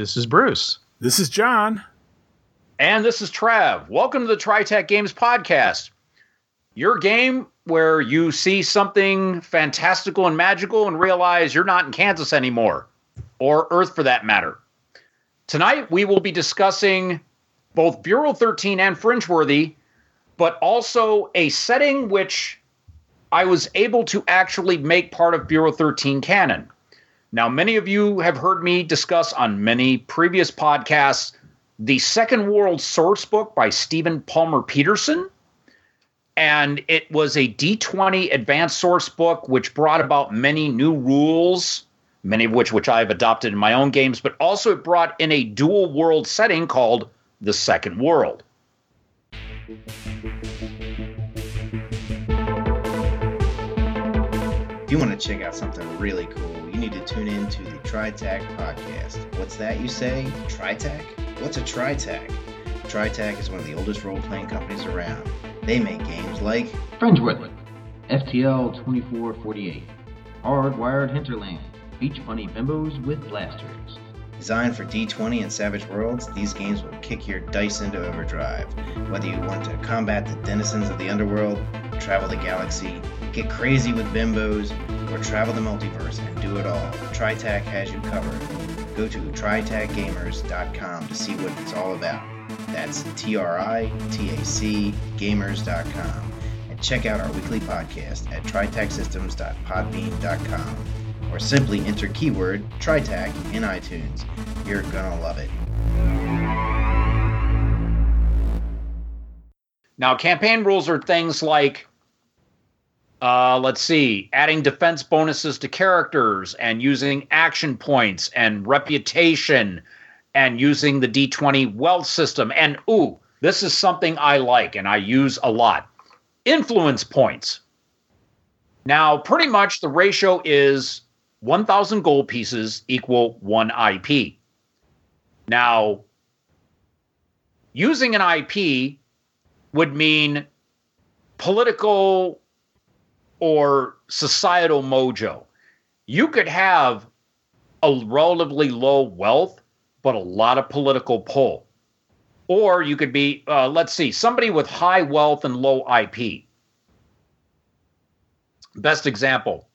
This is Bruce. This is John. And this is Trav. Welcome to the TriTac Games Podcast. Your game where you see something fantastical and magical and realize you're not in Kansas anymore, or Earth for that matter. Tonight, we will be discussing both Bureau 13 and Fringeworthy, but also a setting which I was able to actually make part of Bureau 13 canon. Now, many of you have heard me discuss on many previous podcasts the Second World Source Book by Stephen Palmer Peterson. And it was a D20 advanced source book which brought about many new rules, many of which which I've adopted in my own games, but also it brought in a dual world setting called the Second World. If you want to check out something really cool, need to tune in to the TriTac podcast. What's that you say? TriTac? What's a TriTac? TriTac is one of the oldest role playing companies around. They make games like Fringeworthy, FTL 2448, Hardwired Hinterland, Beach Bunny Bimbos with Blasters. Designed for D20 and Savage Worlds, these games will kick your dice into overdrive. Whether you want to combat the denizens of the underworld, travel the galaxy, get crazy with bimbos, or travel the multiverse and do it all, TriTac has you covered. Go to tritacgamers.com to see what it's all about. That's T R I T A C gamers.com. And check out our weekly podcast at tritacsystems.podbean.com or simply enter keyword TriTac in iTunes. You're gonna love it. Now, campaign rules are things like, uh, let's see, adding defense bonuses to characters and using action points and reputation and using the D20 wealth system. And, ooh, this is something I like and I use a lot influence points. Now, pretty much the ratio is 1,000 gold pieces equal one IP. Now, using an IP would mean political or societal mojo. You could have a relatively low wealth, but a lot of political pull. Or you could be, uh, let's see, somebody with high wealth and low IP. Best example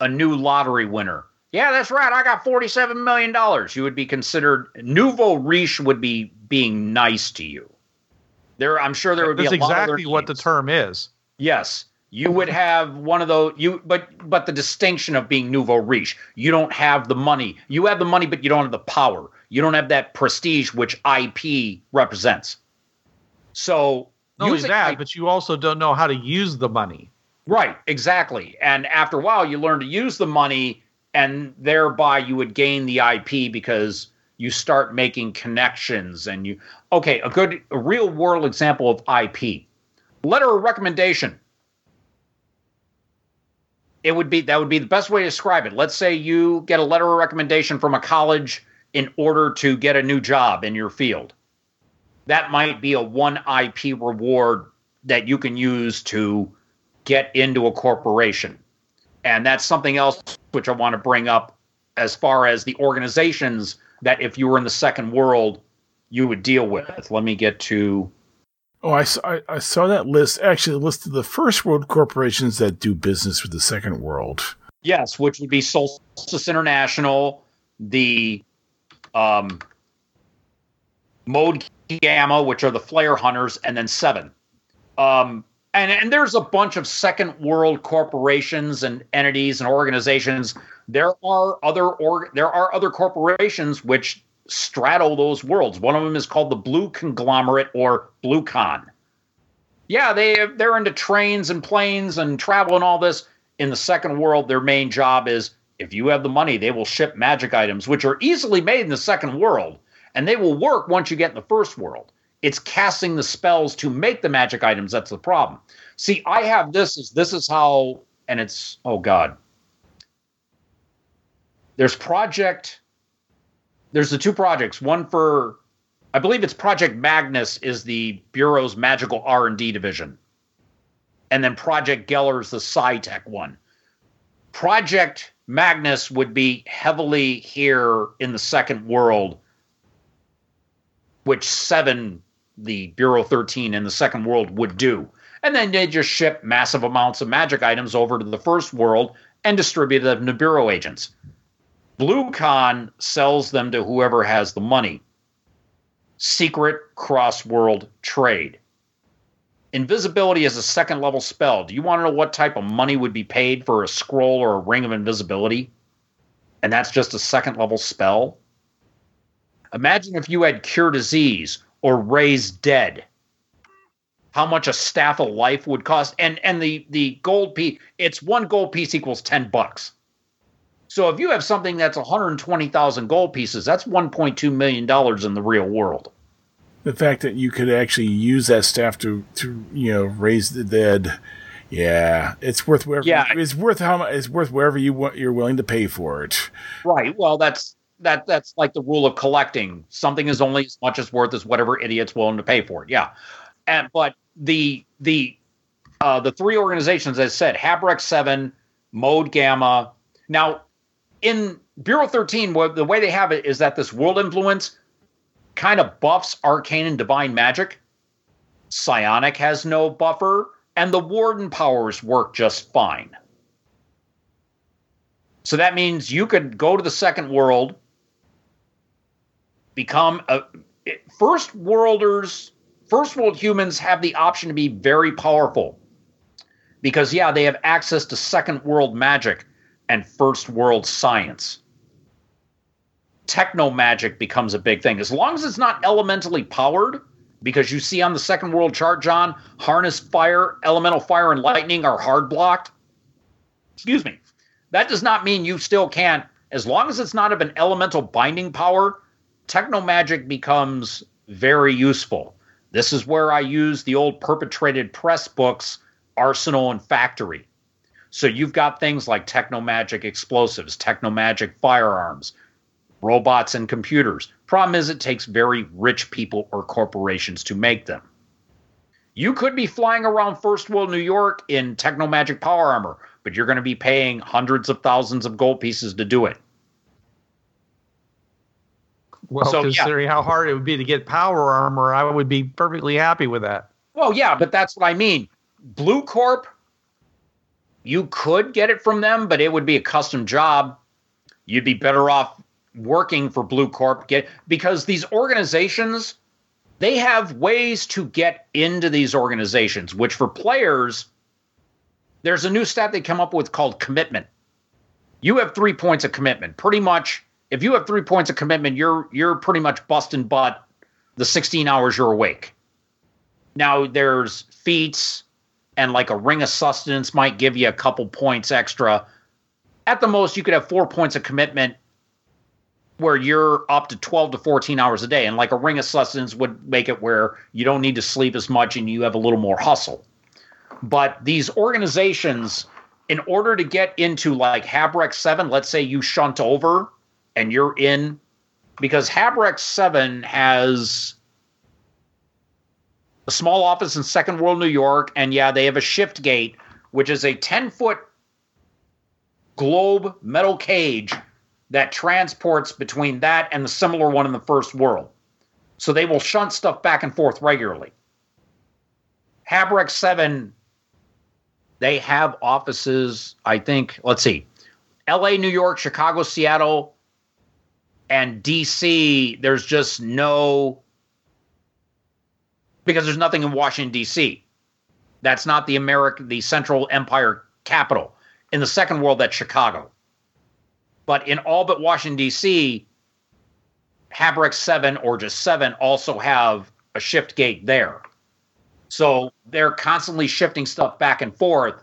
a new lottery winner. Yeah, that's right. I got $47 million. You would be considered, nouveau riche would be being nice to you. There, I'm sure there would That's be a lot of exactly what the term is. Yes, you would have one of those. You, but but the distinction of being nouveau riche, you don't have the money. You have the money, but you don't have the power. You don't have that prestige which IP represents. So Not only that, IP but you also don't know how to use the money. Right, exactly. And after a while, you learn to use the money, and thereby you would gain the IP because you start making connections. And you, okay, a good, a real world example of IP letter of recommendation. It would be that would be the best way to describe it. Let's say you get a letter of recommendation from a college in order to get a new job in your field. That might be a one IP reward that you can use to get into a corporation. And that's something else which I want to bring up as far as the organizations that if you were in the second world, you would deal with. Let me get to Oh, I saw, I, saw that list. Actually, the list of the first world corporations that do business with the second world. yes, which would be Solstice International, the um, Mode Gamma, which are the Flare Hunters, and then Seven. Um, and and there's a bunch of second world corporations and entities and organizations. There are other or there are other corporations which straddle those worlds. One of them is called the Blue Conglomerate or BlueCon. Yeah, they they're into trains and planes and travel and all this. In the second world, their main job is if you have the money, they will ship magic items, which are easily made in the second world, and they will work once you get in the first world. It's casting the spells to make the magic items that's the problem. See, I have this is this is how, and it's oh god. There's project. There's the two projects. One for, I believe it's Project Magnus is the bureau's magical R and D division, and then Project Geller is the SciTech one. Project Magnus would be heavily here in the second world which seven, the Bureau 13 in the second world would do. And then they just ship massive amounts of magic items over to the first world and distribute them to Bureau agents. BlueCon sells them to whoever has the money. Secret cross world trade. Invisibility is a second level spell. Do you want to know what type of money would be paid for a scroll or a ring of invisibility? And that's just a second level spell? Imagine if you had cure disease or raise dead. How much a staff of life would cost? And and the the gold piece, it's one gold piece equals 10 bucks. So if you have something that's 120,000 gold pieces, that's 1.2 million dollars in the real world. The fact that you could actually use that staff to to you know raise the dead, yeah, it's worth wherever. Yeah. it's worth how much. It's worth wherever you want. You're willing to pay for it. Right. Well, that's that that's like the rule of collecting. Something is only as much as worth as whatever idiot's willing to pay for it. Yeah. And but the the uh, the three organizations, as I said, Habrex Seven, Mode Gamma. Now, in Bureau Thirteen, what, the way they have it is that this world influence kind of buffs arcane and divine magic. Psionic has no buffer, and the warden powers work just fine. So that means you could go to the second world, become a first worlders, first world humans have the option to be very powerful because, yeah, they have access to second world magic and first world science. Techno magic becomes a big thing. As long as it's not elementally powered, because you see on the second world chart, John, harness fire, elemental fire, and lightning are hard blocked. Excuse me. That does not mean you still can't, as long as it's not of an elemental binding power, techno magic becomes very useful. This is where I use the old perpetrated press books, Arsenal and Factory. So you've got things like techno magic explosives, techno magic firearms, robots and computers. Problem is, it takes very rich people or corporations to make them. You could be flying around First World New York in techno magic power armor, but you're going to be paying hundreds of thousands of gold pieces to do it. Well, So, yeah. considering how hard it would be to get power armor, I would be perfectly happy with that. Well, yeah, but that's what I mean. Blue Corp, you could get it from them, but it would be a custom job. You'd be better off working for Blue Corp get because these organizations they have ways to get into these organizations, which for players, there's a new stat they come up with called commitment. You have three points of commitment. Pretty much, if you have three points of commitment, you're you're pretty much busting butt the 16 hours you're awake. Now there's feats and like a ring of sustenance might give you a couple points extra. At the most, you could have four points of commitment where you're up to 12 to 14 hours a day. And like a ring of sustenance would make it where you don't need to sleep as much and you have a little more hustle. But these organizations, in order to get into like Habrex 7, let's say you shunt over and you're in, because Habrex 7 has a small office in Second World New York, and yeah, they have a shift gate, which is a 10 foot globe metal cage that transports between that and the similar one in the First World. So they will shunt stuff back and forth regularly. Habrex 7, they have offices, I think, let's see, LA, New York, Chicago, Seattle, and DC. There's just no because there's nothing in Washington D.C. That's not the American, the Central Empire capital. In the Second World, that's Chicago. But in all but Washington D.C., Habrex Seven or just Seven also have a shift gate there. So they're constantly shifting stuff back and forth.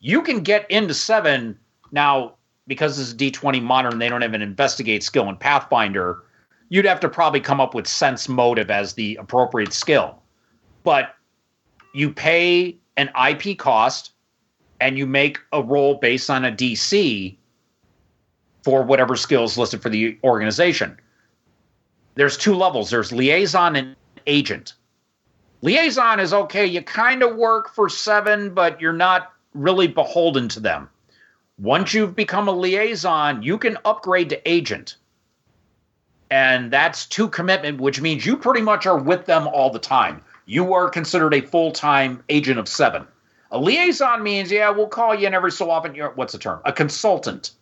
You can get into Seven now because this is D20 modern. They don't have an investigate skill in Pathfinder you'd have to probably come up with sense motive as the appropriate skill. But you pay an IP cost and you make a roll based on a DC for whatever skills listed for the organization. There's two levels there's liaison and agent. Liaison is okay, you kind of work for seven, but you're not really beholden to them. Once you've become a liaison, you can upgrade to agent And that's two commitment, which means you pretty much are with them all the time. You are considered a full time agent of seven. A liaison means, yeah, we'll call you in every so often. You're, what's the term? A consultant.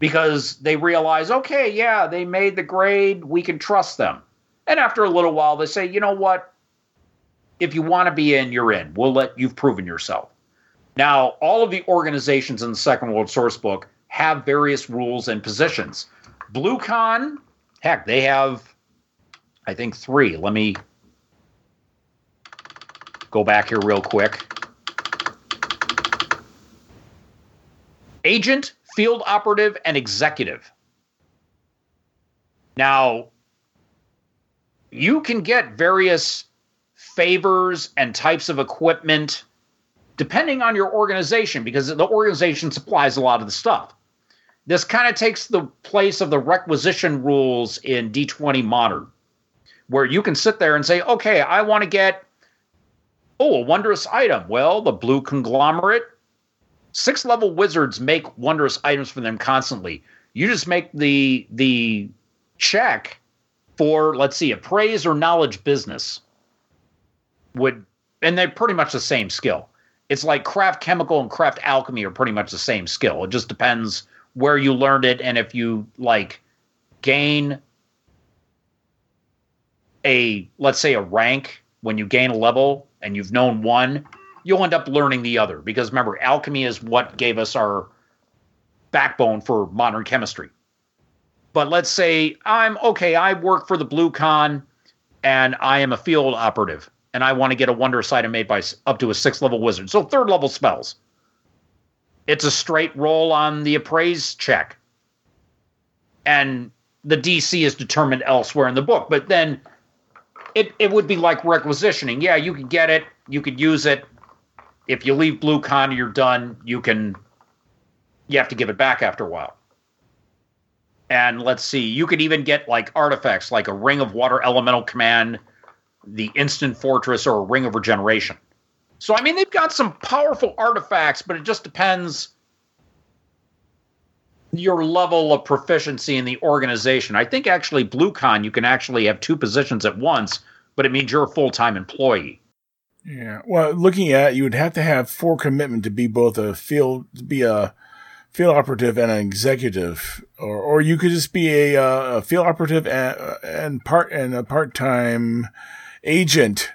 Because they realize, okay, yeah, they made the grade, we can trust them. And after a little while, they say, you know what? If you want to be in, you're in. We'll let you've proven yourself. Now, all of the organizations in the Second World Source Book have various rules and positions. BlueCon, heck, they have, I think, three. Let me go back here real quick. Agent, field operative, and executive. Now, you can get various favors and types of equipment depending on your organization because the organization supplies a lot of the stuff. This kind of takes the place of the requisition rules in D20 Modern, where you can sit there and say, okay, I want to get, oh, a wondrous item. Well, the blue conglomerate, six level wizards make wondrous items for them constantly. You just make the the check for, let's see, appraise or knowledge business. Would and they're pretty much the same skill. It's like craft chemical and craft alchemy are pretty much the same skill. It just depends where you learned it and if you like gain a let's say a rank when you gain a level and you've known one you'll end up learning the other. Because remember alchemy is what gave us our backbone for modern chemistry. But let's say i'm okay i work for the blue con and i am a field operative and i want to get a wondrous item made by up to a sixth level wizard. So third level spells it's a straight roll on the appraise check. And the DC is determined elsewhere in the book. But then it, it would be like requisitioning. Yeah, you could get it, you could use it. If you leave Blue Con, you're done. You can, you have to give it back after a while. And let's see, you could even get like artifacts like a Ring of Water Elemental Command, the Instant Fortress, or a Ring of Regeneration. So, I mean, they've got some powerful artifacts, but it just depends your level of proficiency in the organization. I think actually BlueCon, you can actually have two positions at once, but it means you're a full time employee. Yeah. Well, looking at you would have to have four commitment to be both a field, to be a field operative and an executive, or or you could just be a, uh, a field operative and, and part and a part time agent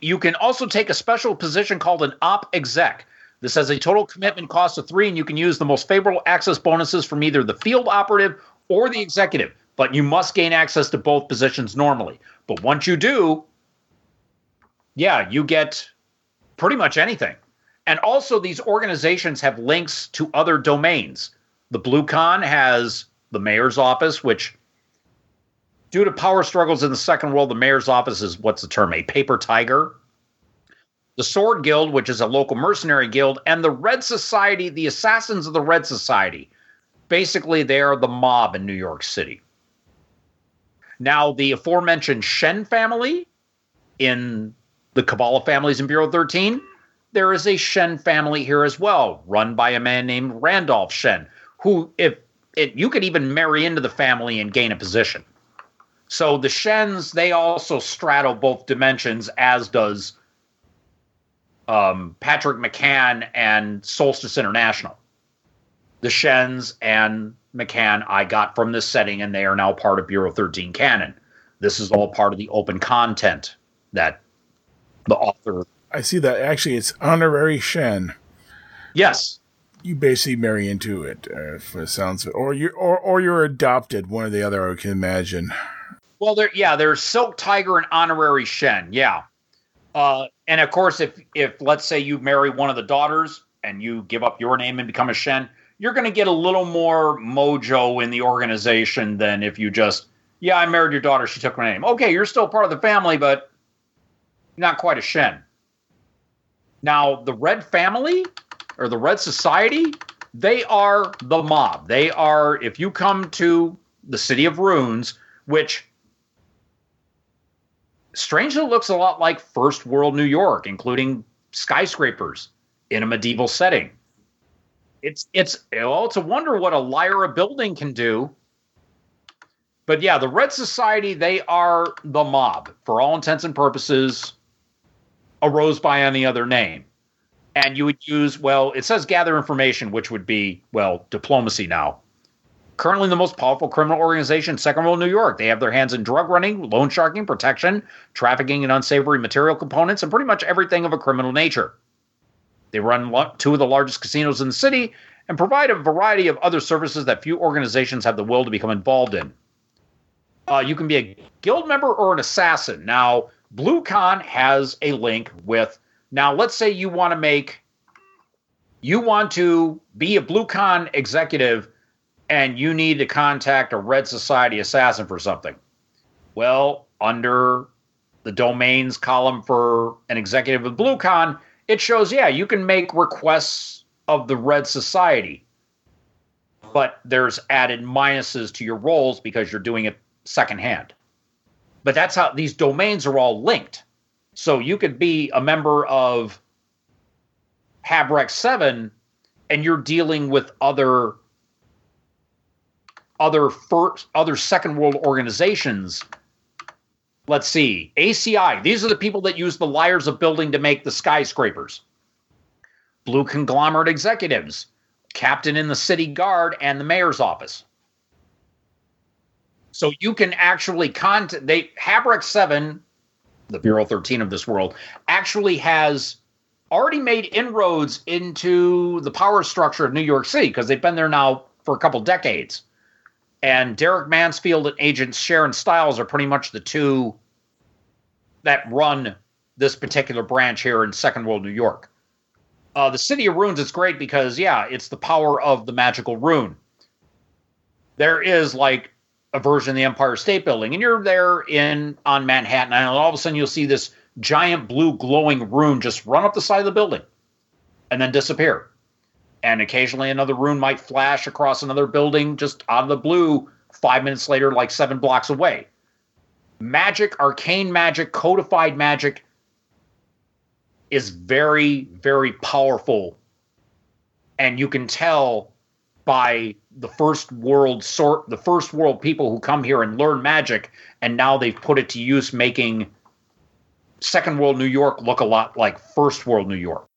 you can also take a special position called an op exec. This has a total commitment cost of three, and you can use the most favorable access bonuses from either the field operative or the executive. But you must gain access to both positions normally. But once you do, yeah, you get pretty much anything. And also, these organizations have links to other domains. The Blue Con has the mayor's office, which due to power struggles in the second world, the mayor's office is what's the term? A paper tiger. The Sword Guild, which is a local mercenary guild, and the Red Society, the Assassins of the Red Society. Basically, they are the mob in New York City. Now, the aforementioned Shen family in the Kabbalah families in Bureau 13, there is a Shen family here as well, run by a man named Randolph Shen, who, if it, you could even marry into the family and gain a position. So the Shens, they also straddle both dimensions, as does um, Patrick McCann and Solstice International. The Shens and McCann I got from this setting, and they are now part of Bureau 13 canon. This is all part of the open content that the author. I see that. Actually, it's honorary Shen. Yes. You basically marry into it, uh, if it sounds, or you or or you're adopted. One or the other, I can imagine. Well, there, yeah, there's Silk Tiger and Honorary Shen. Yeah. Uh, and of course, if if let's say you marry one of the daughters and you give up your name and become a Shen, you're going to get a little more mojo in the organization than if you just, yeah, I married your daughter, she took my name. Okay, you're still part of the family, but not quite a Shen. Now, the Red family or the Red Society, they are the mob. They are, if you come to the City of Runes, which strangely looks a lot like first world New York, including skyscrapers in a medieval setting. It's it's well, it's a wonder what a Lyra building can do. But yeah, the Red Society, they are the mob for all intents and purposes, arose by any other name. And you would use, well, it says gather information, which would be, well, diplomacy now. Currently the most powerful criminal organization in Second World New York. They have their hands in drug running, loan sharking, protection, trafficking in unsavory material components, and pretty much everything of a criminal nature. They run two of the largest casinos in the city and provide a variety of other services that few organizations have the will to become involved in. Uh, you can be a guild member or an assassin. Now, BlueCon has a link with. Now, let's say you want to make, you want to be a BlueCon executive, and you need to contact a Red Society assassin for something. Well, under the domains column for an executive of BlueCon, it shows yeah you can make requests of the Red Society, but there's added minuses to your roles because you're doing it secondhand. But that's how these domains are all linked. So you could be a member of Habrex 7 and you're dealing with other other first other second world organizations. Let's see. ACI, these are the people that use the layers of building to make the skyscrapers. Blue conglomerate executives, captain in the city guard and the mayor's office. So you can actually contact they Habrex 7, the Bureau 13 of this world, actually has already made inroads into the power structure of New York City because they've been there now for a couple decades. And Derek Mansfield and Agent Sharon Stiles are pretty much the two that run this particular branch here in Second World New York. Uh, the City of Runes is great because, yeah, it's the power of the magical rune. There is like a version of the Empire State Building, and you're there in on Manhattan, and all of a sudden you'll see this giant blue glowing rune just run up the side of the building and then disappear. And occasionally another rune might flash across another building just out of the blue five minutes later, like seven blocks away. Magic, arcane magic, codified magic is very, very powerful. And you can tell by the first world sort the first world people who come here and learn magic and now they've put it to use making second world new york look a lot like first world new york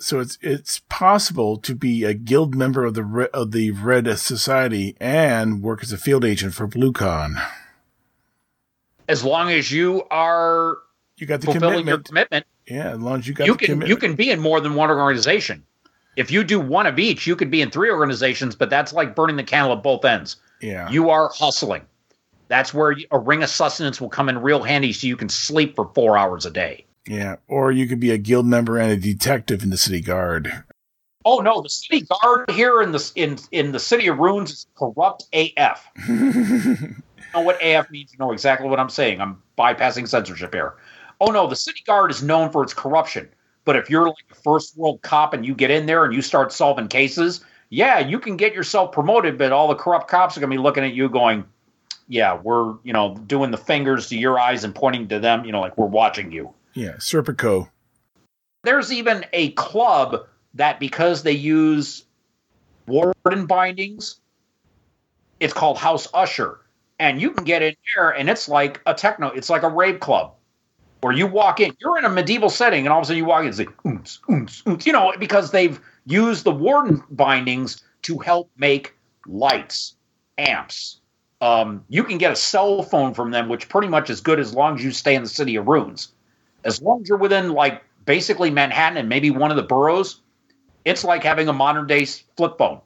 So it's it's possible to be a guild member of the Re- of the Red Society and work as a field agent for BlueCon. as long as you are You got the fulfilling your commitment. commitment yeah, as long as you got you the can commitment. you can be in more than one organization if you do one of each you could be in three organizations but that's like burning the candle at both ends yeah. you are hustling that's where a ring of sustenance will come in real handy so you can sleep for four hours a day yeah. Or you could be a guild member and a detective in the city guard. Oh no, the city guard here in the in in the city of runes is corrupt AF. You know what AF means? You know exactly what I'm saying. I'm bypassing censorship here. Oh no, the city guard is known for its corruption. But if you're like a first world cop and you get in there and you start solving cases, yeah, you can get yourself promoted, but all the corrupt cops are gonna be looking at you going, Yeah, we're, you know, doing the fingers to your eyes and pointing to them, you know, like we're watching you. Yeah, Serpico. there's even a club that because they use warden bindings, it's called House Usher. And you can get in there and it's like a techno, it's like a rave club where you walk in, you're in a medieval setting, and all of a sudden you walk in and say, oomps, oomps, oomps, you know, because they've used the warden bindings to help make lights, amps. Um, you can get a cell phone from them, which pretty much is good as long as you stay in the city of runes as long as you're within like basically Manhattan and maybe one of the boroughs, it's like having a modern day flip phone.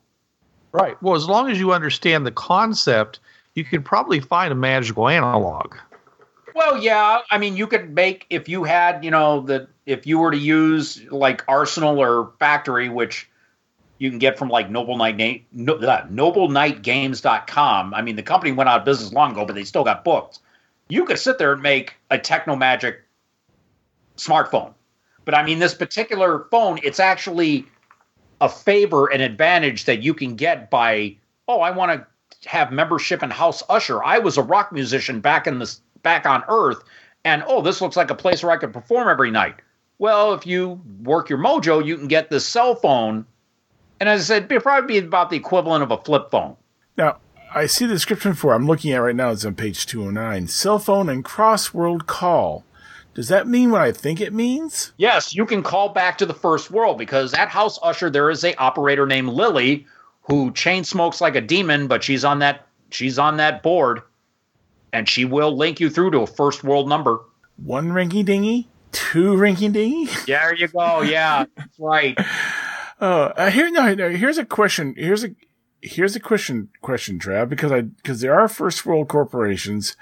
Right. Well, as long as you understand the concept, you could probably find a magical analog. Well, yeah, I mean, you could make if you had, you know, the if you were to use like Arsenal or Factory, which you can get from like Noble Night no, uh, NobleNightGames.com. I mean, the company went out of business long ago, but they still got booked. You could sit there and make a Techno Magic smartphone. But I mean, this particular phone, it's actually a favor and advantage that you can get by, oh, I want to have membership in House Usher. I was a rock musician back in this back on Earth, and oh, this looks like a place where I could perform every night. Well, if you work your mojo, you can get this cell phone, and as I said, it'd probably be about the equivalent of a flip phone. Now, I see the description for. I'm looking at right now. It's on page 209. Cell phone and cross-world call. Does that mean what I think it means? Yes, you can call back to the first world because at House Usher there is a operator named Lily who chain smokes like a demon, but she's on that she's on that board, and she will link you through to a first world number. One rinky dingy, two rinky dingy. There you go. Yeah, that's right. Uh, uh, here, no, no, here's a question. Here's a here's a question question, Trav, because I because there are first world corporations.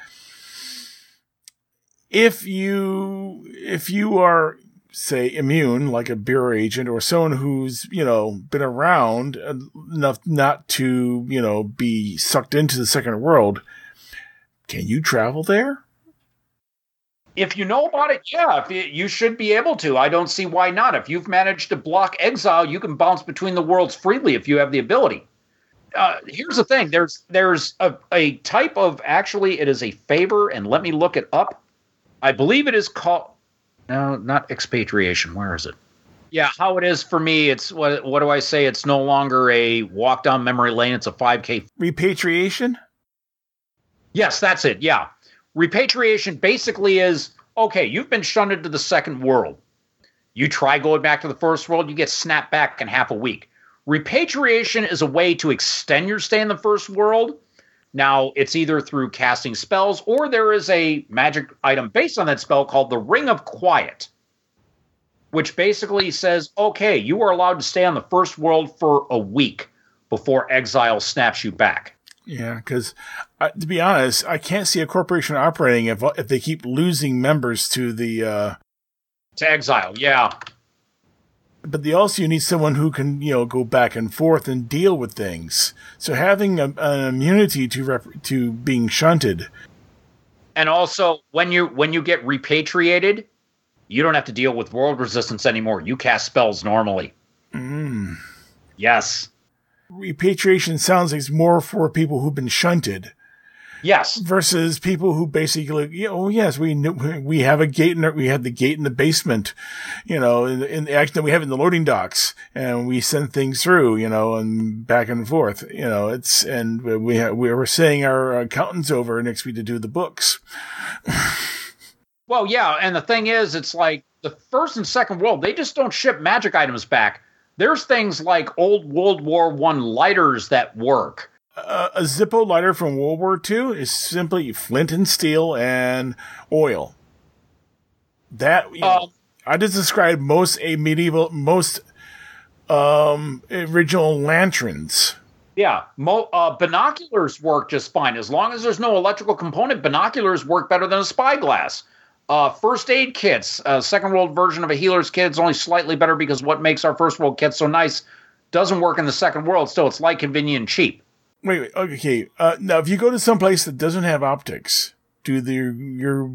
If you if you are say immune, like a bureau agent or someone who's you know been around enough not to you know be sucked into the second world, can you travel there? If you know about it, yeah, you should be able to. I don't see why not. If you've managed to block exile, you can bounce between the worlds freely if you have the ability. Uh, here's the thing: there's there's a, a type of actually it is a favor, and let me look it up. I believe it is called no, not expatriation. Where is it? Yeah, how it is for me, it's what what do I say? It's no longer a walk down memory lane, it's a 5k repatriation? Yes, that's it. Yeah. Repatriation basically is okay, you've been shunted to the second world. You try going back to the first world, you get snapped back in half a week. Repatriation is a way to extend your stay in the first world now, it's either through casting spells or there is a magic item based on that spell called the Ring of Quiet, which basically says, okay, you are allowed to stay on the first world for a week before exile snaps you back. Yeah, because uh, to be honest, I can't see a corporation operating if if they keep losing members to the uh, to exile. Yeah, but they also need someone who can you know go back and forth and deal with things. So having a, an immunity to rep- to being shunted, and also when you when you get repatriated, you don't have to deal with world resistance anymore. You cast spells normally. Mm. Yes. Repatriation sounds like it's more for people who've been shunted. Yes. Versus people who basically, oh yes, we knew, we have a gate in we had the gate in the basement, you know, in, in the action that we have in the loading docks and we send things through, you know, and back and forth, you know, it's, and we have, we were saying our accountants over next week to do the books. well, yeah. And the thing is, it's like the first and second world, they just don't ship magic items back. There's things like old World War One lighters that work a Zippo lighter from World War II is simply flint and steel and oil. That you know, um, I just described most a medieval most um original lanterns. Yeah, mo- uh, binoculars work just fine as long as there's no electrical component. Binoculars work better than a spyglass. Uh, first aid kits, uh, second world version of a healer's kit is only slightly better because what makes our first world kit so nice doesn't work in the second world. Still, it's light, convenient, and cheap. Wait, wait. Okay. Uh, now, if you go to some place that doesn't have optics, do the your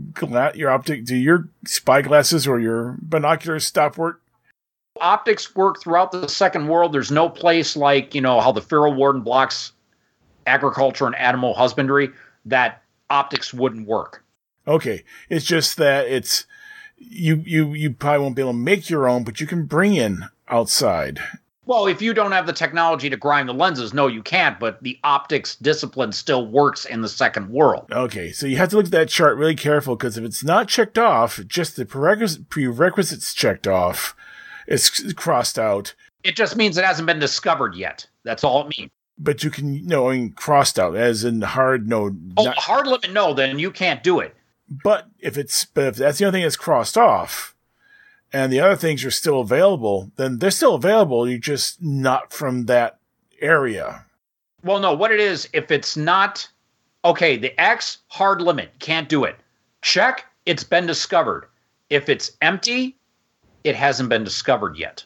your optic do your spyglasses or your binoculars stop work? Optics work throughout the second world. There's no place like you know how the Feral Warden blocks agriculture and animal husbandry that optics wouldn't work. Okay, it's just that it's you you you probably won't be able to make your own, but you can bring in outside well, if you don't have the technology to grind the lenses, no, you can't, but the optics discipline still works in the second world. Okay, so you have to look at that chart really careful because if it's not checked off, just the prerequisites checked off, it's crossed out. It just means it hasn't been discovered yet. That's all it means. But you can, you know, I mean, crossed out, as in hard no. Oh, not- hard limit no, then you can't do it. But if it's, but if that's the only thing that's crossed off, and the other things are still available, then they're still available. You're just not from that area. Well, no, what it is, if it's not okay, the X hard limit can't do it. Check, it's been discovered. If it's empty, it hasn't been discovered yet.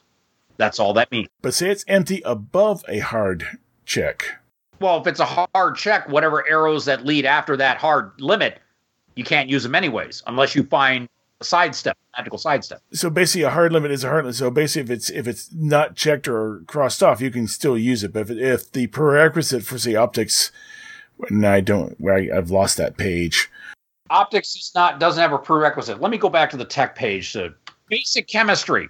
That's all that means. But say it's empty above a hard check. Well, if it's a hard check, whatever arrows that lead after that hard limit, you can't use them anyways, unless you find sidestep, magical sidestep. So basically, a hard limit is a hard limit. So basically, if it's if it's not checked or crossed off, you can still use it. But if, if the prerequisite for say optics, and I don't, I, I've lost that page. Optics is not doesn't have a prerequisite. Let me go back to the tech page. So basic chemistry.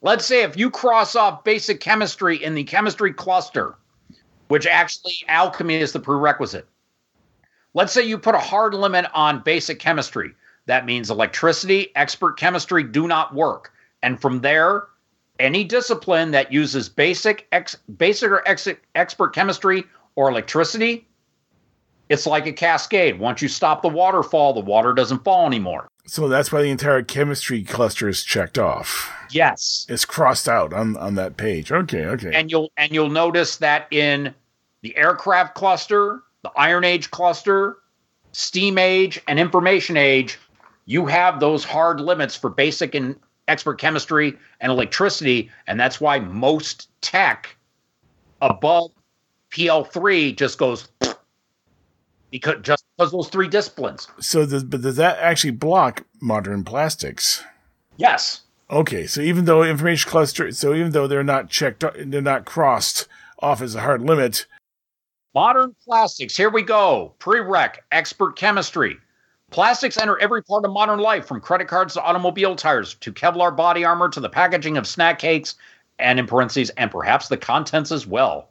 Let's say if you cross off basic chemistry in the chemistry cluster, which actually alchemy is the prerequisite. Let's say you put a hard limit on basic chemistry. That means electricity, expert chemistry do not work. And from there, any discipline that uses basic ex, basic or ex, expert chemistry or electricity, it's like a cascade. Once you stop the waterfall, the water doesn't fall anymore. So that's why the entire chemistry cluster is checked off. Yes. It's crossed out on, on that page. Okay, okay. And you'll and you'll notice that in the aircraft cluster, the Iron Age cluster, Steam Age, and Information Age, you have those hard limits for basic and expert chemistry and electricity, and that's why most tech above PL3 just goes because just because those three disciplines. So, does, but does that actually block modern plastics? Yes. Okay, so even though information cluster, so even though they're not checked, they're not crossed off as a hard limit. Modern plastics. Here we go. Prereq, expert chemistry. Plastics enter every part of modern life, from credit cards to automobile tires to Kevlar body armor to the packaging of snack cakes, and in parentheses, and perhaps the contents as well.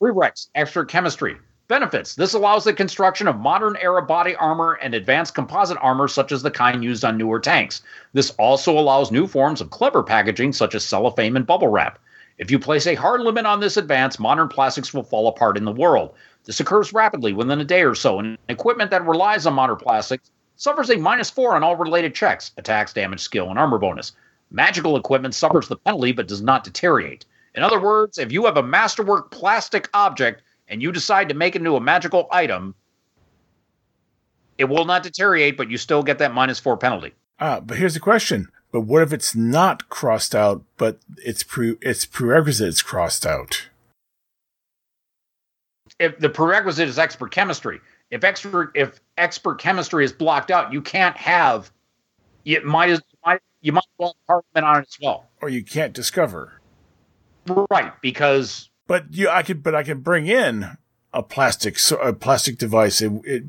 Prereqs, extra chemistry. Benefits this allows the construction of modern era body armor and advanced composite armor, such as the kind used on newer tanks. This also allows new forms of clever packaging, such as cellophane and bubble wrap. If you place a hard limit on this advance, modern plastics will fall apart in the world. This occurs rapidly within a day or so, and equipment that relies on modern plastics suffers a minus four on all related checks attacks, damage, skill, and armor bonus. Magical equipment suffers the penalty but does not deteriorate. In other words, if you have a masterwork plastic object and you decide to make it into a magical item, it will not deteriorate, but you still get that minus four penalty. Ah, but here's the question. But what if it's not crossed out, but it's pre it's prerequisite it's crossed out? If the prerequisite is expert chemistry, if expert if expert chemistry is blocked out, you can't have. You might as might you might as well have on it as well. Or you can't discover. Right, because but you, I could, but I could bring in a plastic, a plastic device. It, it,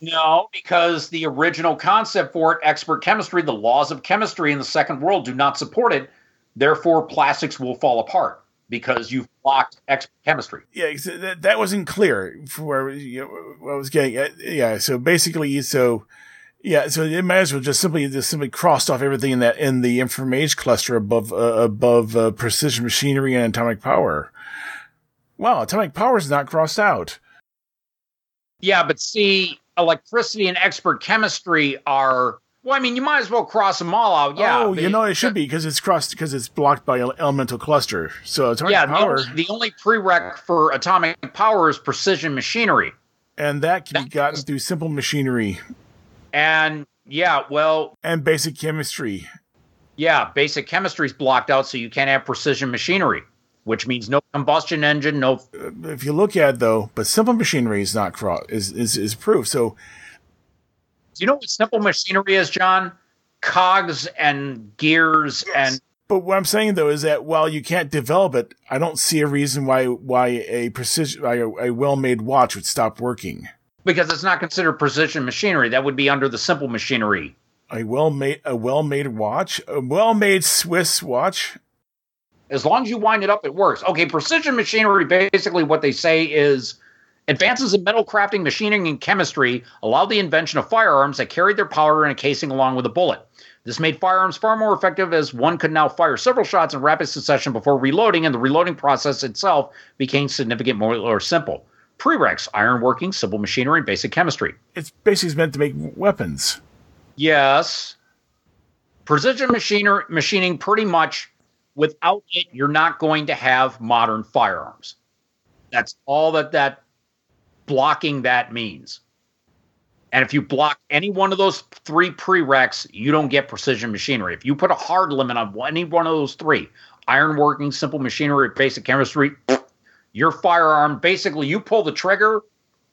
no, because the original concept for it, expert chemistry, the laws of chemistry in the second world do not support it. Therefore, plastics will fall apart because you've blocked expert chemistry. Yeah, that, that wasn't clear for where, you know, I was getting. At. Yeah, so basically, so yeah, so it might as well just simply just simply crossed off everything in that in the information cluster above uh, above uh, precision machinery and atomic power. Wow, atomic power is not crossed out. Yeah, but see, electricity and expert chemistry are. Well, I mean, you might as well cross them all out. Yeah. Oh, you know, it should be because it's crossed because it's blocked by elemental cluster. So atomic yeah, power. The, the only prereq for atomic power is precision machinery, and that can that be gotten through simple machinery and yeah, well, and basic chemistry. Yeah, basic chemistry is blocked out, so you can't have precision machinery, which means no combustion engine, no. Uh, if you look at it, though, but simple machinery is not cross is is is proof. So, you know what simple machinery is, John? Cogs and gears yes. and. But what I'm saying though is that while you can't develop it, I don't see a reason why why a precision why a, a well made watch would stop working because it's not considered precision machinery. That would be under the simple machinery. A well made a well made watch, a well made Swiss watch. As long as you wind it up, it works. Okay, precision machinery. Basically, what they say is advances in metal crafting, machining, and chemistry allowed the invention of firearms that carried their powder in a casing along with a bullet. This made firearms far more effective as one could now fire several shots in rapid succession before reloading, and the reloading process itself became significantly more simple. Prereqs, ironworking, simple machinery, and basic chemistry. It's basically meant to make weapons. Yes. Precision machinery, machining, pretty much, without it, you're not going to have modern firearms. That's all that that blocking that means. And if you block any one of those three prereqs, you don't get precision machinery. If you put a hard limit on any one of those three, ironworking, simple machinery, basic chemistry, your firearm, basically you pull the trigger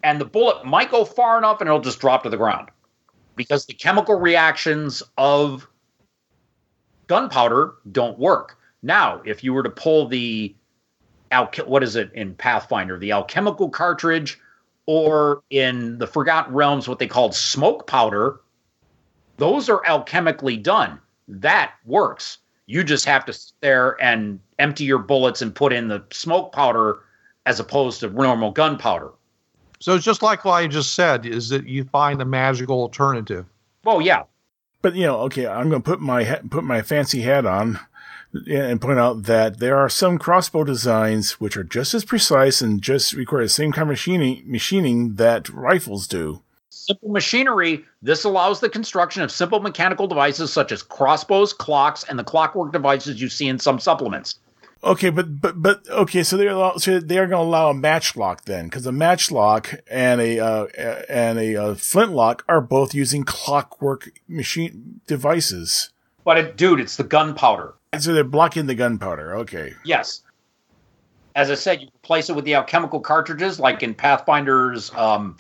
and the bullet might go far enough and it'll just drop to the ground because the chemical reactions of gunpowder don't work. Now, if you were to pull the what is it in Pathfinder, the alchemical cartridge, or in the Forgotten Realms, what they called smoke powder, those are alchemically done. That works. You just have to sit there and empty your bullets and put in the smoke powder as opposed to normal gunpowder. So it's just like what I just said, is that you find a magical alternative. Well, yeah, But you know, okay, I'm going to put my ha- put my fancy hat on and point out that there are some crossbow designs which are just as precise and just require the same kind of machining machining that rifles do. simple machinery. This allows the construction of simple mechanical devices such as crossbows, clocks, and the clockwork devices you see in some supplements. Okay, but but but okay, so they're allow, so they are going to allow a matchlock then, because a matchlock and a uh, and a uh, flintlock are both using clockwork machine devices. But it, dude, it's the gunpowder. So they're blocking the gunpowder. Okay. Yes. As I said, you replace it with the alchemical cartridges, like in Pathfinder's um,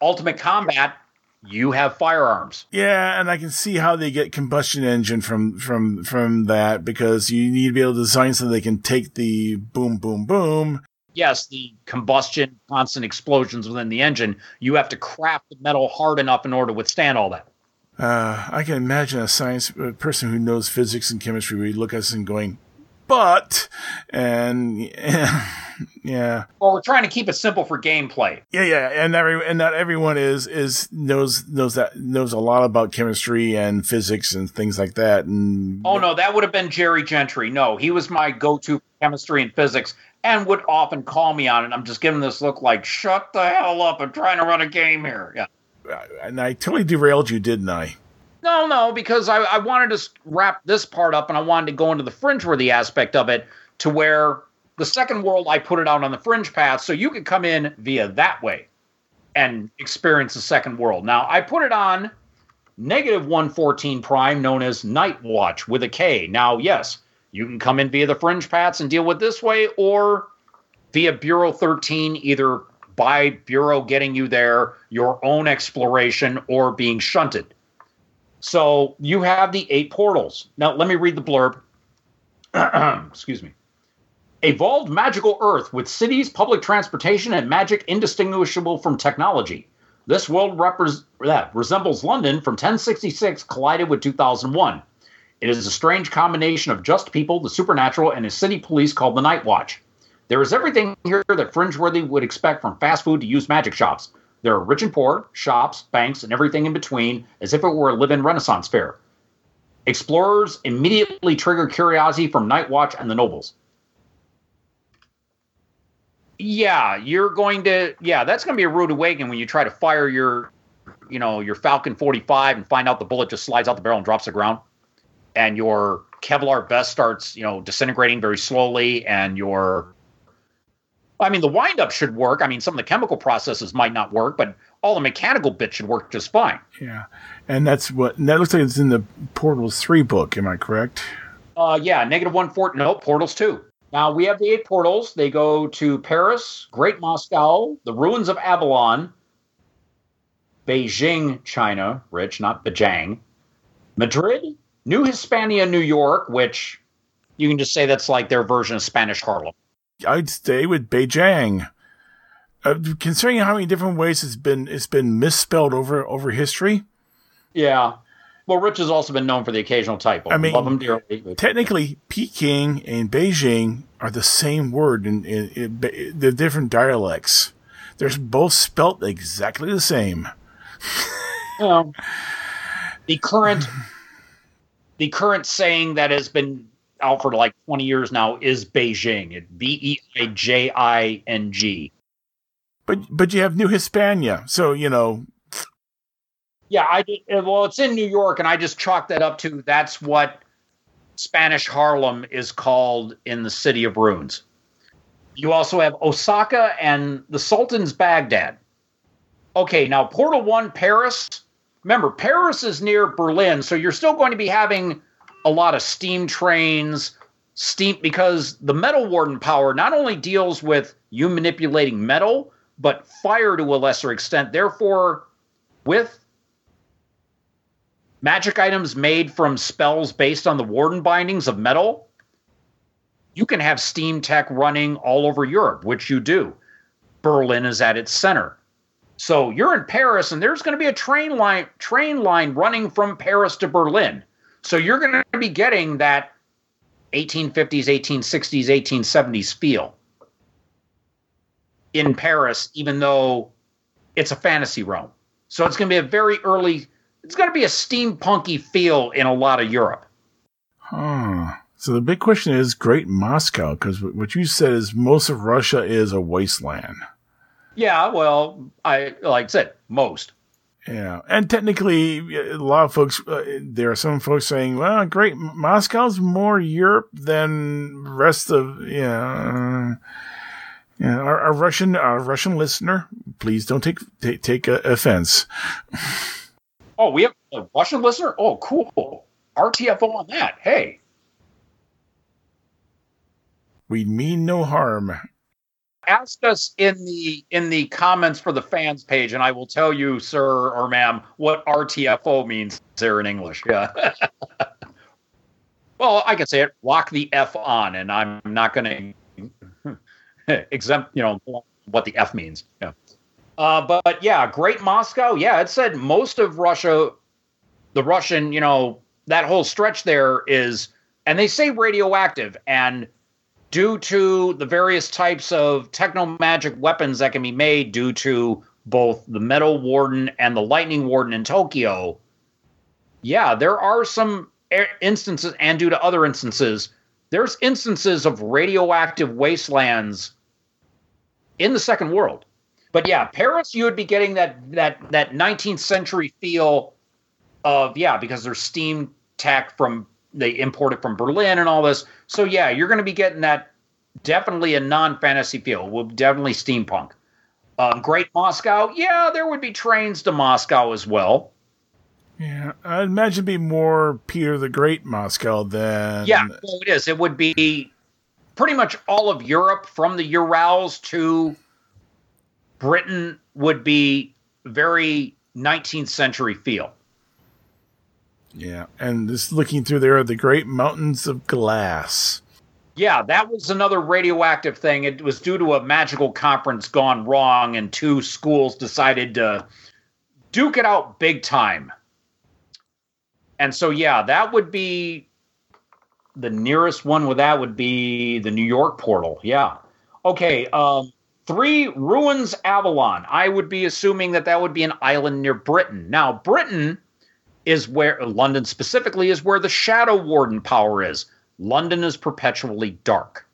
Ultimate Combat. You have firearms. Yeah, and I can see how they get combustion engine from from from that because you need to be able to design so they can take the boom boom boom. Yes, the combustion, constant explosions within the engine. You have to craft the metal hard enough in order to withstand all that. Uh, I can imagine a science a person who knows physics and chemistry would look at us and going, but and yeah, Well, we're trying to keep it simple for gameplay. yeah, yeah, and every and not everyone is is knows knows that knows a lot about chemistry and physics and things like that. And Oh no, that would have been Jerry Gentry. No, he was my go-to chemistry and physics, and would often call me on it. I'm just giving this look like, shut the hell up! I'm trying to run a game here. Yeah. And I totally derailed you, didn't I? No, no, because I, I wanted to wrap this part up, and I wanted to go into the fringe-worthy aspect of it, to where the second world I put it out on the fringe path, so you could come in via that way and experience the second world. Now I put it on negative 114 prime, known as Night Watch with a K. Now, yes, you can come in via the fringe paths and deal with this way, or via Bureau 13, either by Bureau getting you there, your own exploration, or being shunted. So you have the eight portals. Now, let me read the blurb. Excuse me. Evolved magical Earth with cities, public transportation, and magic indistinguishable from technology. This world repres- that resembles London from 1066 collided with 2001. It is a strange combination of just people, the supernatural, and a city police called the Night Watch. There is everything here that Fringeworthy would expect from fast food to used magic shops. There are rich and poor, shops, banks, and everything in between, as if it were a live in Renaissance fair. Explorers immediately trigger curiosity from Night Watch and the nobles. Yeah, you're going to yeah, that's going to be a rude awakening when you try to fire your you know, your Falcon 45 and find out the bullet just slides out the barrel and drops to the ground and your Kevlar vest starts, you know, disintegrating very slowly and your I mean, the windup should work. I mean, some of the chemical processes might not work, but all the mechanical bits should work just fine. Yeah, and that's what and that looks like it's in the Portals three book. Am I correct? Uh, yeah, negative one four. No, portals two. Now we have the eight portals. They go to Paris, Great Moscow, the ruins of Avalon, Beijing, China, rich, not Beijing, Madrid, New Hispania, New York, which you can just say that's like their version of Spanish Harlem. I'd stay with Beijing. Uh, considering how many different ways it's been it's been misspelled over over history. Yeah. Well, Rich has also been known for the occasional typo. I mean, love him dearly. Technically, Peking and Beijing are the same word in, in, in, Be- they're different dialects. They're both spelt exactly the same. Well, the current the current saying that has been out for like 20 years now is Beijing. It B E I J I N G. But but you have New Hispania, so you know Yeah, I did, well, it's in New York, and I just chalked that up to that's what Spanish Harlem is called in the city of ruins. You also have Osaka and the Sultan's Baghdad. Okay, now Portal One, Paris. Remember, Paris is near Berlin, so you're still going to be having a lot of steam trains, steam because the Metal Warden power not only deals with you manipulating metal, but fire to a lesser extent. Therefore, with magic items made from spells based on the warden bindings of metal, you can have steam tech running all over Europe, which you do. Berlin is at its center. So you're in Paris and there's going to be a train line train line running from Paris to Berlin. So you're going to be getting that 1850s, 1860s, 1870s feel. in Paris, even though it's a fantasy realm. So it's going to be a very early. It's going to be a steampunky feel in a lot of Europe. Huh. So the big question is Great Moscow, because what you said is most of Russia is a wasteland. Yeah, well, I like I said, most. Yeah, and technically, a lot of folks. Uh, there are some folks saying, "Well, great, Moscow's more Europe than rest of yeah." yeah, our, our, Russian, our Russian listener, please don't take take, take uh, offense. Oh, we have a Russian listener. Oh, cool. RTFO on that. Hey, we mean no harm ask us in the in the comments for the fans page, and I will tell you, sir or ma'am, what RTFO means there in English. Yeah. well, I can say it. Lock the F on, and I'm not going to exempt. You know what the F means. Yeah. Uh, but, but yeah, Great Moscow. Yeah, it said most of Russia, the Russian, you know, that whole stretch there is, and they say radioactive, and due to the various types of techno magic weapons that can be made due to both the metal warden and the lightning warden in Tokyo, yeah, there are some instances, and due to other instances, there's instances of radioactive wastelands in the second world. But yeah, Paris, you would be getting that that that 19th century feel of yeah, because there's steam tech from they import it from Berlin and all this. So yeah, you're going to be getting that definitely a non-fantasy feel. Will definitely steampunk. Um, Great Moscow, yeah, there would be trains to Moscow as well. Yeah, I'd imagine be more Peter the Great Moscow than. Yeah, well, it is. It would be pretty much all of Europe from the Urals to Britain would be very 19th century feel. Yeah, and just looking through there, are the Great Mountains of Glass. Yeah, that was another radioactive thing. It was due to a magical conference gone wrong, and two schools decided to duke it out big time. And so, yeah, that would be the nearest one with that would be the New York portal. Yeah. Okay. Um, three ruins Avalon. I would be assuming that that would be an island near Britain. Now, Britain is where London specifically is where the Shadow Warden power is. London is perpetually dark.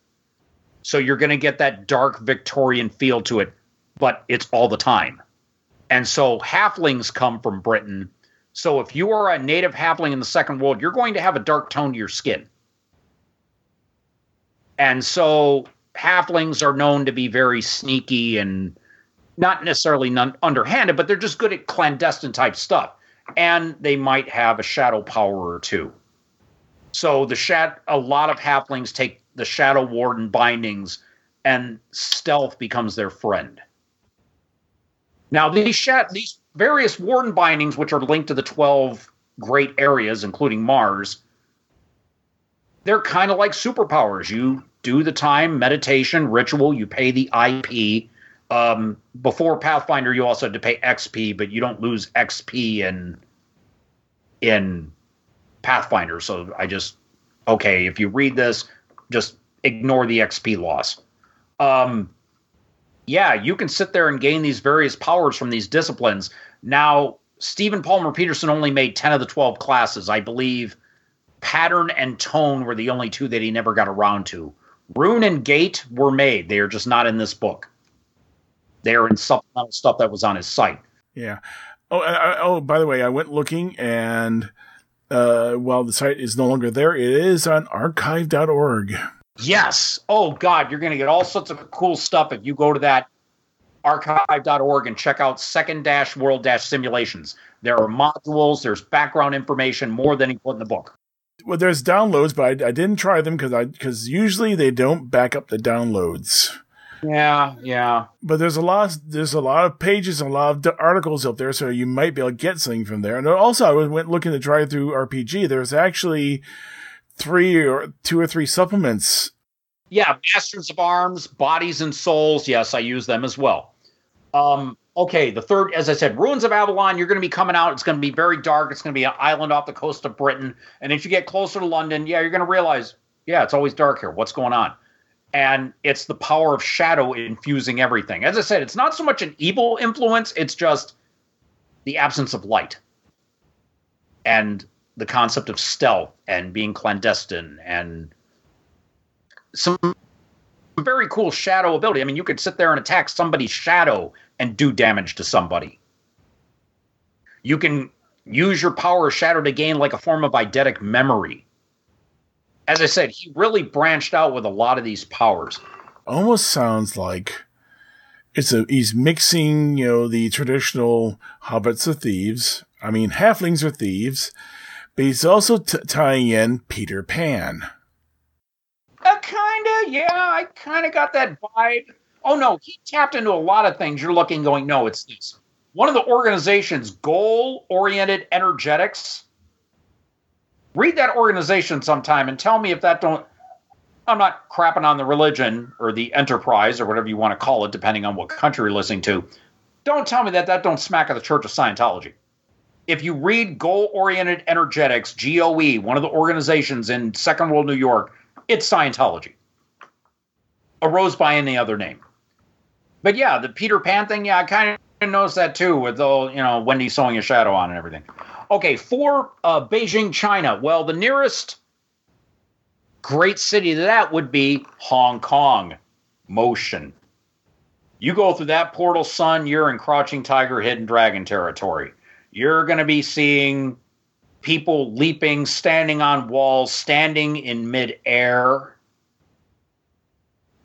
So you're going to get that dark Victorian feel to it, but it's all the time. And so halflings come from Britain. So if you are a native halfling in the second world, you're going to have a dark tone to your skin. And so halflings are known to be very sneaky and not necessarily non- underhanded, but they're just good at clandestine type stuff. And they might have a shadow power or two. So the shat a lot of halflings take the Shadow Warden bindings, and stealth becomes their friend. Now these shat these various Warden bindings, which are linked to the twelve great areas, including Mars, they're kind of like superpowers. You do the time, meditation, ritual, you pay the IP. Um, before Pathfinder, you also had to pay XP, but you don't lose XP in in Pathfinder. So I just okay, if you read this, just ignore the XP loss. Um, yeah, you can sit there and gain these various powers from these disciplines. Now, Stephen Palmer Peterson only made 10 of the 12 classes. I believe pattern and tone were the only two that he never got around to. Rune and gate were made. They are just not in this book. They and supplemental stuff that was on his site. Yeah. Oh, I, oh, by the way, I went looking and uh, while the site is no longer there, it is on archive.org. Yes. Oh, God, you're going to get all sorts of cool stuff if you go to that archive.org and check out second dash world dash simulations. There are modules, there's background information, more than he put in the book. Well, there's downloads, but I, I didn't try them because I because usually they don't back up the downloads. Yeah, yeah. But there's a lot. Of, there's a lot of pages and a lot of articles up there, so you might be able to get something from there. And also, I went looking to try through RPG. There's actually three or two or three supplements. Yeah, Masters of Arms, Bodies and Souls. Yes, I use them as well. Um, okay, the third, as I said, Ruins of Avalon. You're going to be coming out. It's going to be very dark. It's going to be an island off the coast of Britain. And if you get closer to London, yeah, you're going to realize, yeah, it's always dark here. What's going on? And it's the power of shadow infusing everything. As I said, it's not so much an evil influence, it's just the absence of light and the concept of stealth and being clandestine and some very cool shadow ability. I mean, you could sit there and attack somebody's shadow and do damage to somebody. You can use your power of shadow to gain like a form of eidetic memory. As I said, he really branched out with a lot of these powers. Almost sounds like it's a he's mixing, you know, the traditional hobbits of thieves. I mean, halflings are thieves, but he's also t- tying in Peter Pan. Uh, kind of, yeah. I kind of got that vibe. Oh no, he tapped into a lot of things. You're looking, going, no, it's this. One of the organizations, Goal Oriented Energetics. Read that organization sometime and tell me if that don't. I'm not crapping on the religion or the enterprise or whatever you want to call it, depending on what country you're listening to. Don't tell me that that don't smack of the Church of Scientology. If you read Goal Oriented Energetics, GOE, one of the organizations in Second World New York, it's Scientology. Arose by any other name. But yeah, the Peter Pan thing, yeah, I kind of noticed that too, with all, you know, Wendy sewing a shadow on and everything. Okay, for uh, Beijing, China, well, the nearest great city to that would be Hong Kong. Motion. You go through that portal, son, you're in Crouching Tiger, Hidden Dragon territory. You're going to be seeing people leaping, standing on walls, standing in midair,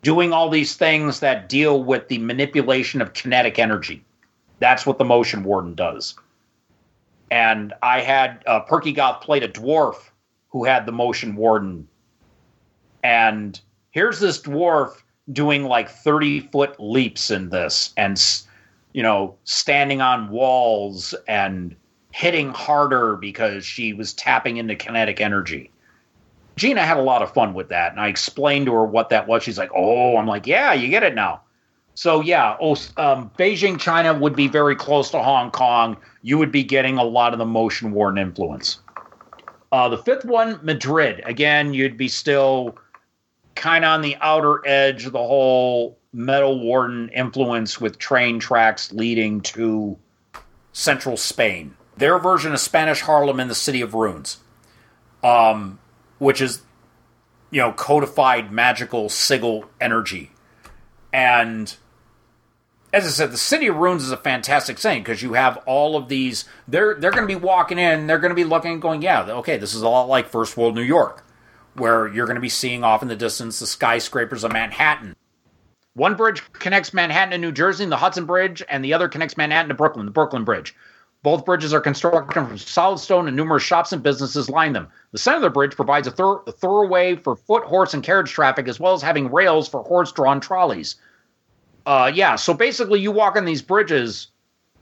doing all these things that deal with the manipulation of kinetic energy. That's what the motion warden does. And I had uh, Perky Goth played a dwarf who had the motion warden. And here's this dwarf doing like 30 foot leaps in this and, you know, standing on walls and hitting harder because she was tapping into kinetic energy. Gina had a lot of fun with that, and I explained to her what that was. She's like, "Oh," I'm like, "Yeah, you get it now." So yeah, oh, um, Beijing, China would be very close to Hong Kong. You would be getting a lot of the motion warden influence. Uh, the fifth one, Madrid. Again, you'd be still kind of on the outer edge of the whole metal warden influence with train tracks leading to central Spain their version of Spanish Harlem in the City of Runes, um, which is, you know, codified magical sigil energy. And as I said, the City of Runes is a fantastic thing because you have all of these. They're they're going to be walking in. They're going to be looking and going, yeah, okay, this is a lot like First World New York, where you're going to be seeing off in the distance the skyscrapers of Manhattan. One bridge connects Manhattan to New Jersey, the Hudson Bridge, and the other connects Manhattan to Brooklyn, the Brooklyn Bridge. Both bridges are constructed from solid stone and numerous shops and businesses line them. The center of the bridge provides a, thor- a thoroughway for foot, horse, and carriage traffic, as well as having rails for horse drawn trolleys. Uh, yeah, so basically, you walk on these bridges.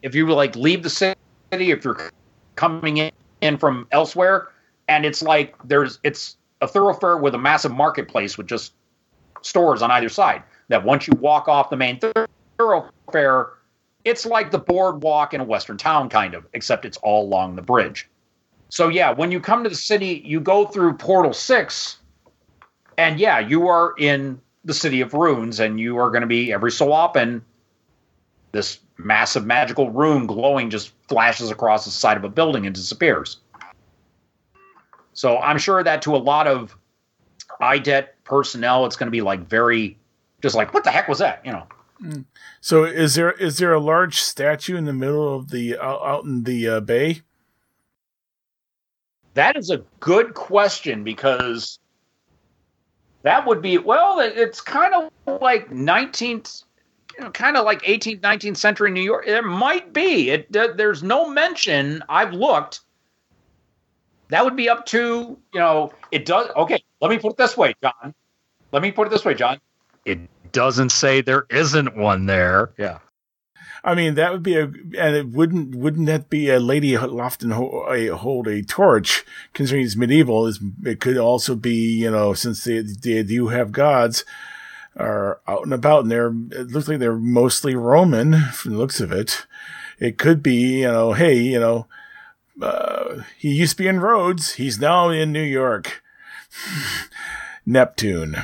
If you like leave the city, if you're coming in, in from elsewhere, and it's like there's it's a thoroughfare with a massive marketplace with just stores on either side. That once you walk off the main thoroughfare, it's like the boardwalk in a western town kind of except it's all along the bridge so yeah when you come to the city you go through portal 6 and yeah you are in the city of runes and you are going to be every so often this massive magical rune glowing just flashes across the side of a building and disappears. So i'm sure that to a lot of IDET personnel it's going to be like very just like what the heck was that? You know? So is there is there a large statue in the middle of the out, out in the uh, bay? That is a good question because that would be well it's kind of like 19th you know, kind of like 18th 19th century New York. There might be. It there's no mention. I've looked. That would be up to you know it does okay let me put it this way John. Let me put it this way John. It doesn't say there isn't one there. Yeah. I mean, that would be a, and it wouldn't, wouldn't that be a lady often hold a torch, considering it's medieval? It could also be, you know, since they, they do have gods, are out and about and they're, it looks like they're mostly Roman from the looks of it. It could be, you know, hey, you know, uh, he used to be in Rhodes. He's now in New York. Neptune.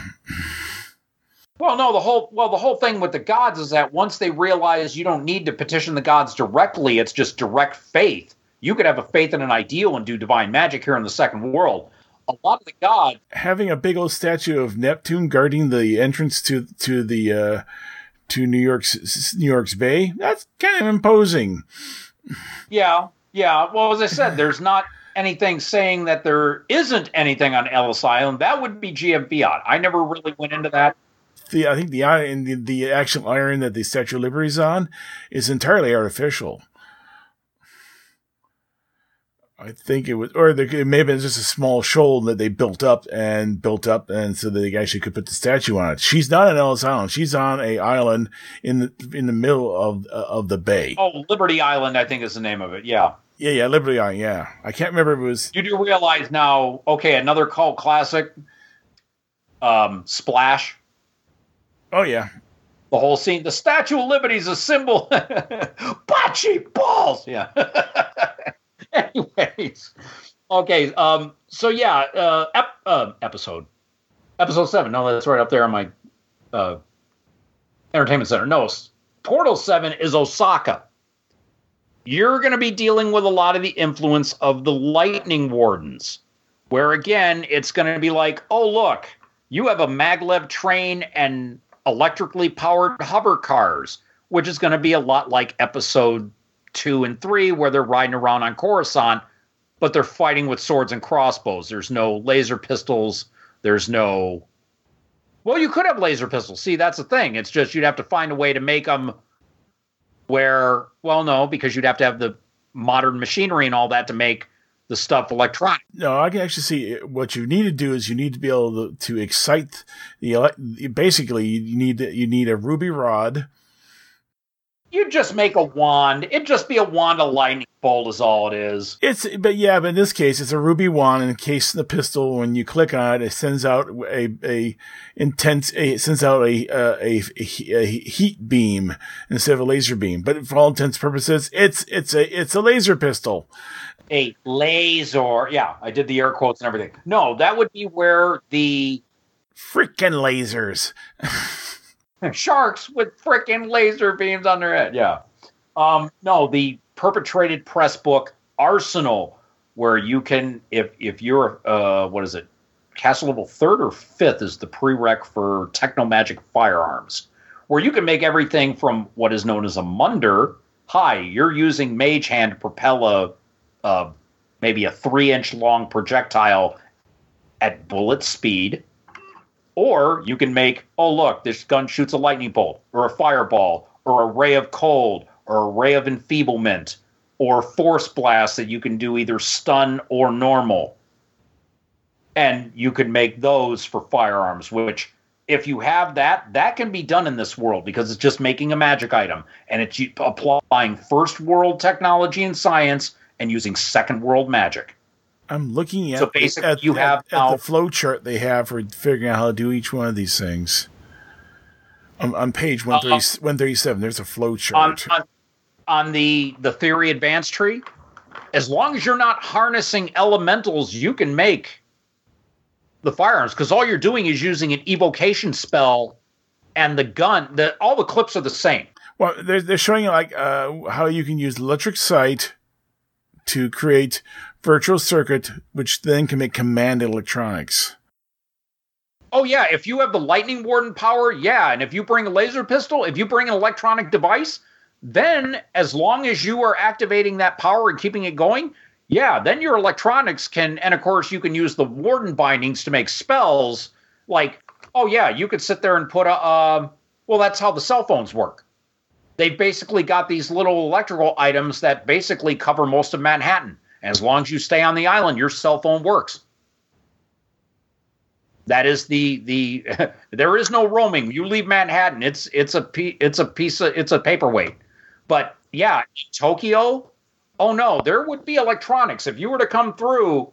Well, no, the whole well, the whole thing with the gods is that once they realize you don't need to petition the gods directly, it's just direct faith. You could have a faith in an ideal and do divine magic here in the second world. A lot of the gods Having a big old statue of Neptune guarding the entrance to to the uh, to New York's New York's Bay, that's kind of imposing. Yeah, yeah. Well, as I said, there's not anything saying that there isn't anything on Ellis Island. That would be GM Fiat. I never really went into that. The I think the iron the, the actual iron that the Statue of Liberty is on is entirely artificial. I think it was, or it may have been just a small shoal that they built up and built up, and so that they actually could put the statue on it. She's not on Ellis Island; she's on a island in the in the middle of of the bay. Oh, Liberty Island, I think is the name of it. Yeah. Yeah, yeah, Liberty Island. Yeah, I can't remember if it was. You do realize now, okay, another cult classic, um, Splash. Oh yeah, The whole scene. The Statue of Liberty is a symbol. Bocce balls. Yeah. Anyways, okay. Um. So yeah. Uh. Ep- uh. Episode. Episode seven. No, that's right up there on my, uh, entertainment center. No, Portal seven is Osaka. You're going to be dealing with a lot of the influence of the Lightning Wardens, where again, it's going to be like, oh look, you have a maglev train and electrically powered hover cars, which is going to be a lot like episode two and three, where they're riding around on Coruscant, but they're fighting with swords and crossbows. There's no laser pistols. There's no. Well, you could have laser pistols. See, that's the thing. It's just you'd have to find a way to make them where, well, no, because you'd have to have the modern machinery and all that to make the stuff electronic. no, I can actually see what you need to do is you need to be able to, to excite the basically you need you need a ruby rod. You just make a wand. It'd just be a wand of lightning bolt, is all it is. It's but yeah, but in this case, it's a ruby wand encased in the pistol. When you click on it, it sends out a a intense a, it sends out a, a a a heat beam instead of a laser beam. But for all intents and purposes, it's it's a it's a laser pistol. A laser. Yeah, I did the air quotes and everything. No, that would be where the Freaking lasers! sharks with freaking laser beams on their head. Yeah. Um, no, the perpetrated press book Arsenal, where you can, if if you're, uh, what is it, castle level third or fifth is the prereq for techno magic firearms, where you can make everything from what is known as a munder. Hi, you're using mage hand to propel a, uh, maybe a three inch long projectile at bullet speed. Or you can make, oh, look, this gun shoots a lightning bolt, or a fireball, or a ray of cold, or a ray of enfeeblement, or force blast that you can do either stun or normal. And you can make those for firearms, which, if you have that, that can be done in this world because it's just making a magic item and it's applying first world technology and science and using second world magic. I'm looking at So basically at, you at- have at now- the flow chart they have for figuring out how to do each one of these things. On, on page 130, 137, there's a flow on, chart. on on the the theory advanced tree as long as you're not harnessing elementals you can make the firearms because all you're doing is using an evocation spell and the gun the all the clips are the same Well, they're, they're showing you like uh, how you can use electric sight to create virtual circuit, which then can make command electronics. oh yeah if you have the lightning warden power yeah and if you bring a laser pistol if you bring an electronic device then as long as you are activating that power and keeping it going yeah then your electronics can and of course you can use the warden bindings to make spells like oh yeah you could sit there and put a um well that's how the cell phones work they've basically got these little electrical items that basically cover most of manhattan as long as you stay on the island your cell phone works. That is the the there is no roaming. You leave manhattan it's it's a it's a piece of it's a paperweight. But yeah tokyo oh no there would be electronics. If you were to come through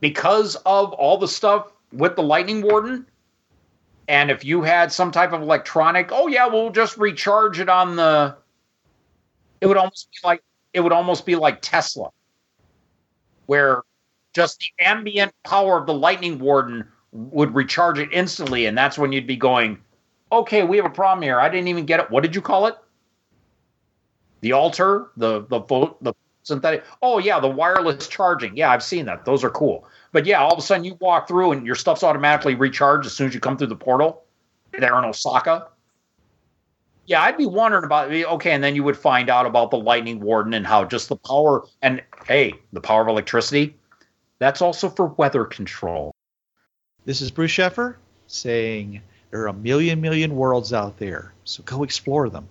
because of all the stuff with the lightning warden and if you had some type of electronic oh yeah we'll just recharge it on the it would almost be like it would almost be like tesla where just the ambient power of the lightning warden would recharge it instantly, and that's when you'd be going, "Okay, we have a problem here. I didn't even get it. What did you call it? The altar, the the the synthetic. Oh yeah, the wireless charging. Yeah, I've seen that. Those are cool. But yeah, all of a sudden you walk through and your stuff's automatically recharged as soon as you come through the portal there in Osaka. Yeah, I'd be wondering about okay, and then you would find out about the lightning warden and how just the power and hey, the power of electricity. That's also for weather control. This is Bruce Sheffer saying there are a million million worlds out there, so go explore them.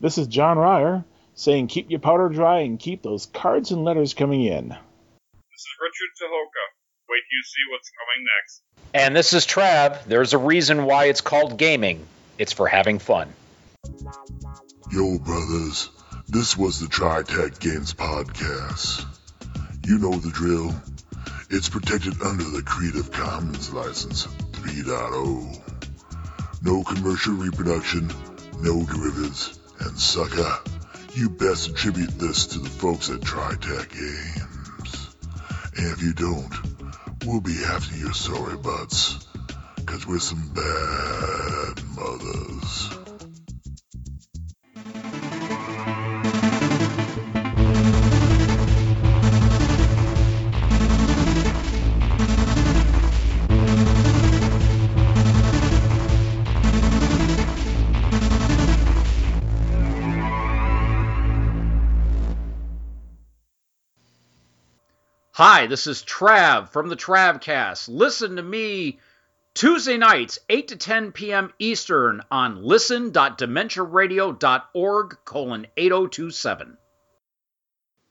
This is John Ryer saying keep your powder dry and keep those cards and letters coming in. This is Richard Tucholka. Wait till you see what's coming next. And this is Trav. There's a reason why it's called gaming. It's for having fun. Yo, brothers. This was the Tri Tac Games Podcast. You know the drill. It's protected under the Creative Commons License 3.0. No commercial reproduction, no derivatives, and sucker, you best attribute this to the folks at Tri Tac Games. And if you don't, we'll be after your sorry butts, cause we're some bad mothers. Hi, this is Trav from the Travcast. Listen to me Tuesday nights, 8 to 10 p.m. Eastern on listen.dementiaradio.org colon 8027.